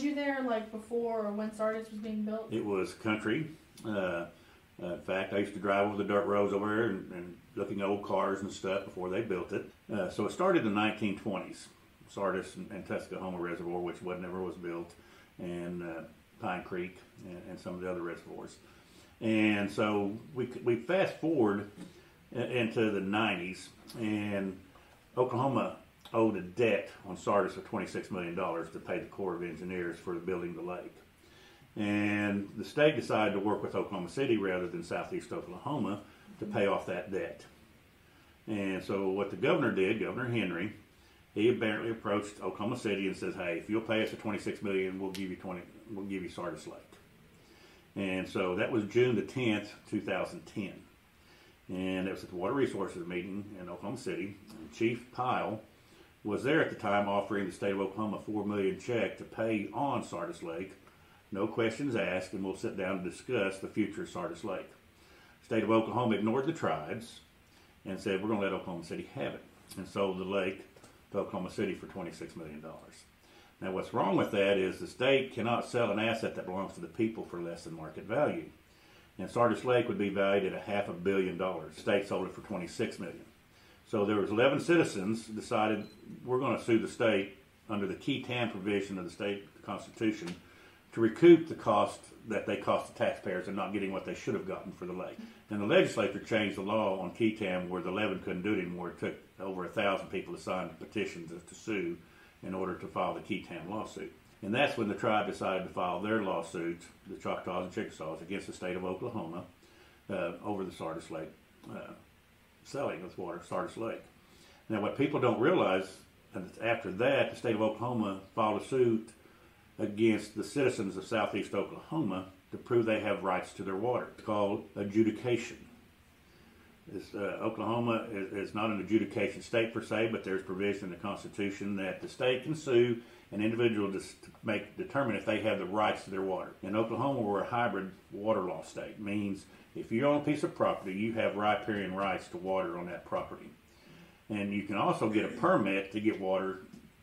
Was you there like before or when Sardis was being built? It was country. Uh, uh, in fact, I used to drive over the dirt roads over there and, and looking at old cars and stuff before they built it. Uh, so it started in the 1920s. Sardis and, and Reservoir, which was, never was built, and uh, Pine Creek and, and, some of the other reservoirs. And so we, we fast forward into the 90s, and Oklahoma owed a debt on Sardis of $26 million to pay the Corps of Engineers for building the lake. And the state decided to work with Oklahoma City rather than Southeast Oklahoma to pay off that debt. And so what the governor did, Governor Henry, he apparently approached Oklahoma City and says, "Hey, if you'll pay us the 26 million, we'll give you 20, we'll give you Sardis Lake." And so that was June the 10th, 2010, and it was at the Water Resources meeting in Oklahoma City. And Chief Pyle was there at the time, offering the state of Oklahoma a four million check to pay on Sardis Lake. No questions asked, and we'll sit down to discuss the future of Sardis Lake. The state of Oklahoma ignored the tribes and said, "We're going to let Oklahoma City have it," and sold the lake to Oklahoma City for $26 million. Now, what's wrong with that is the state cannot sell an asset that belongs to the people for less than market value. And Sardis Lake would be valued at a half a billion dollars. The state sold it for 26 million. So there was 11 citizens decided we're going to sue the state under the qui tam provision of the state constitution to recoup the cost that they cost the taxpayers and not getting what they should have gotten for the lake. And the legislature changed the law on qui tam where the 11 couldn't do it anymore. It took over a thousand people to sign a petition to, to sue in order to file the qui tam lawsuit. And that's when the tribe decided to file their lawsuit, the Choctaws and Chickasaws, against the state of Oklahoma uh, over the Sardis Lake uh, selling of water, Sardis Lake. Now, what people don't realize, and after that, the state of Oklahoma filed a suit against the citizens of southeast Oklahoma to prove they have rights to their water. It's called adjudication. uh, Oklahoma is, is, not an adjudication state per se, but there's provision in the Constitution that the state can sue an individual to, make determine if they have the rights to their water. In Oklahoma, we're a hybrid water law state. Means if you own a piece of property, you have riparian rights to water on that property, and you can also get a permit to get water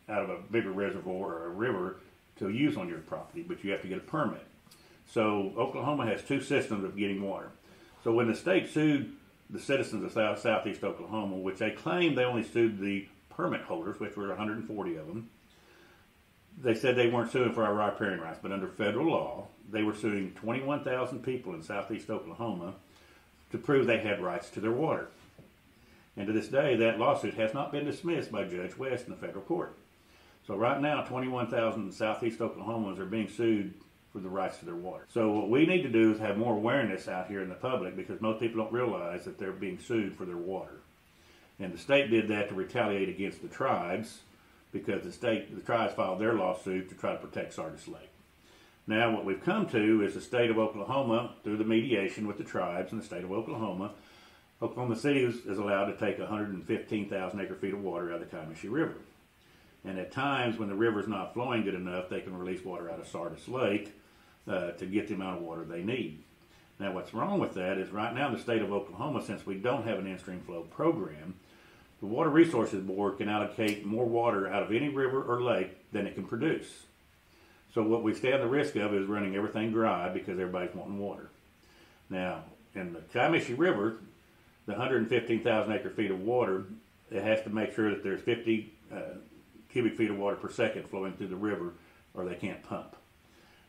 out of a bigger reservoir or a river to use on your property, but you have to get a permit. So Oklahoma has two systems of getting water. So when the state sued the citizens of South, Southeast Oklahoma, which they claimed they only sued the permit holders, which were 140 of them, they said they weren't suing for our riparian rights, but under federal law, they were suing 21,000 people in Southeast Oklahoma to prove they had rights to their water. And to this day, that lawsuit has not been dismissed by Judge West in the federal court. So right now, 21,000 Southeast Oklahomans are being sued for the rights to their water. So what we need to do is have more awareness out here in the public because most people don't realize that they're being sued for their water. And the state did that to retaliate against the tribes because the state, the tribes filed their lawsuit to try to protect Sardis Lake. Now, what we've come to is the state of Oklahoma, through the mediation with the tribes in the state of Oklahoma, Oklahoma City is, is allowed to take 115,000 acre feet of water out of the Kiamichi River. And at times, when the river's not flowing good enough, they can release water out of Sardis Lake uh, to get the amount of water they need. Now, what's wrong with that is right now in the state of Oklahoma, since we don't have an in-stream flow program, the Water Resources Board can allocate more water out of any river or lake than it can produce. So what we stand the risk of is running everything dry because everybody's wanting water. Now, in the Kiamichi River, the 115,000 acre feet of water, it has to make sure that there's 50 uh, cubic feet of water per second flowing through the river, or they can't pump.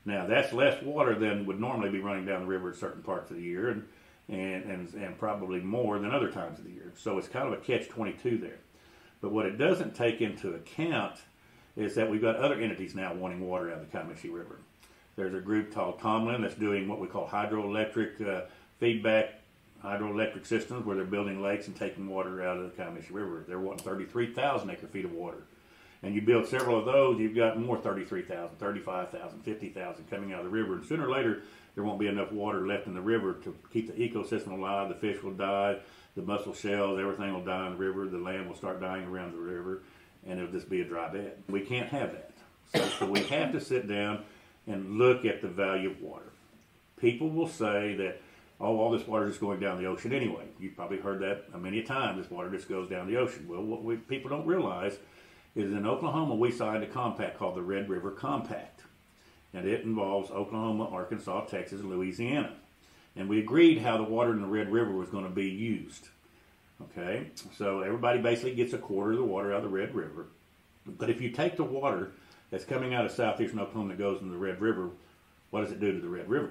Now that's less water than would normally be running down the river at certain parts of the year, and and and, and probably more than other times of the year. So it's kind of a catch twenty two there. But what it doesn't take into account is that we've got other entities now wanting water out of the Kiamichi River. There's a group called Tomlin that's doing what we call hydroelectric uh, feedback hydroelectric systems where they're building lakes and taking water out of the Kiamichi River. They're wanting 33,000 acre feet of water and you build several of those, you've got more 33,000, 35,000, 50,000 coming out of the river. And sooner or later, there won't be enough water left in the river to keep the ecosystem alive. The fish will die, the mussel shells, everything will die in the river, the land will start dying around the river, and it'll just be a dry bed. We can't have that. So, so we have to sit down and look at the value of water. People will say that, oh, all this water is going down the ocean anyway. You've probably heard that many times. This water just goes down the ocean. Well, what we, people don't realize is in Oklahoma we signed a compact called the Red River Compact. And it involves Oklahoma, Arkansas, Texas, and Louisiana. And we agreed how the water in the Red River was going to be used. Okay, so everybody basically gets a quarter of the water out of the Red River. But if you take the water that's coming out of southeastern Oklahoma that goes into the Red River, what does it do to the Red River?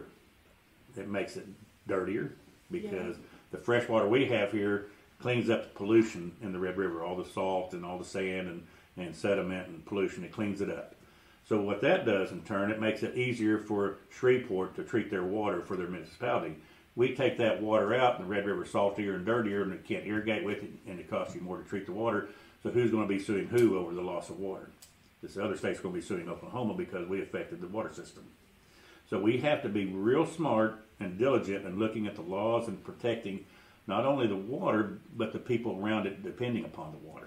It makes it dirtier because the fresh water we have here cleans up the pollution in the Red River, all the salt and all the sand and, and sediment and pollution. It cleans it up. So what that does in turn, it makes it easier for Shreveport to treat their water for their municipality. We take that water out, and the Red River's saltier and dirtier, and it can't irrigate with it, and it costs you more to treat the water. So who's going to be suing who over the loss of water? This other state's going to be suing Oklahoma because we affected the water system. So we have to be real smart and diligent in looking at the laws and protecting not only the water but the people around it depending upon the water.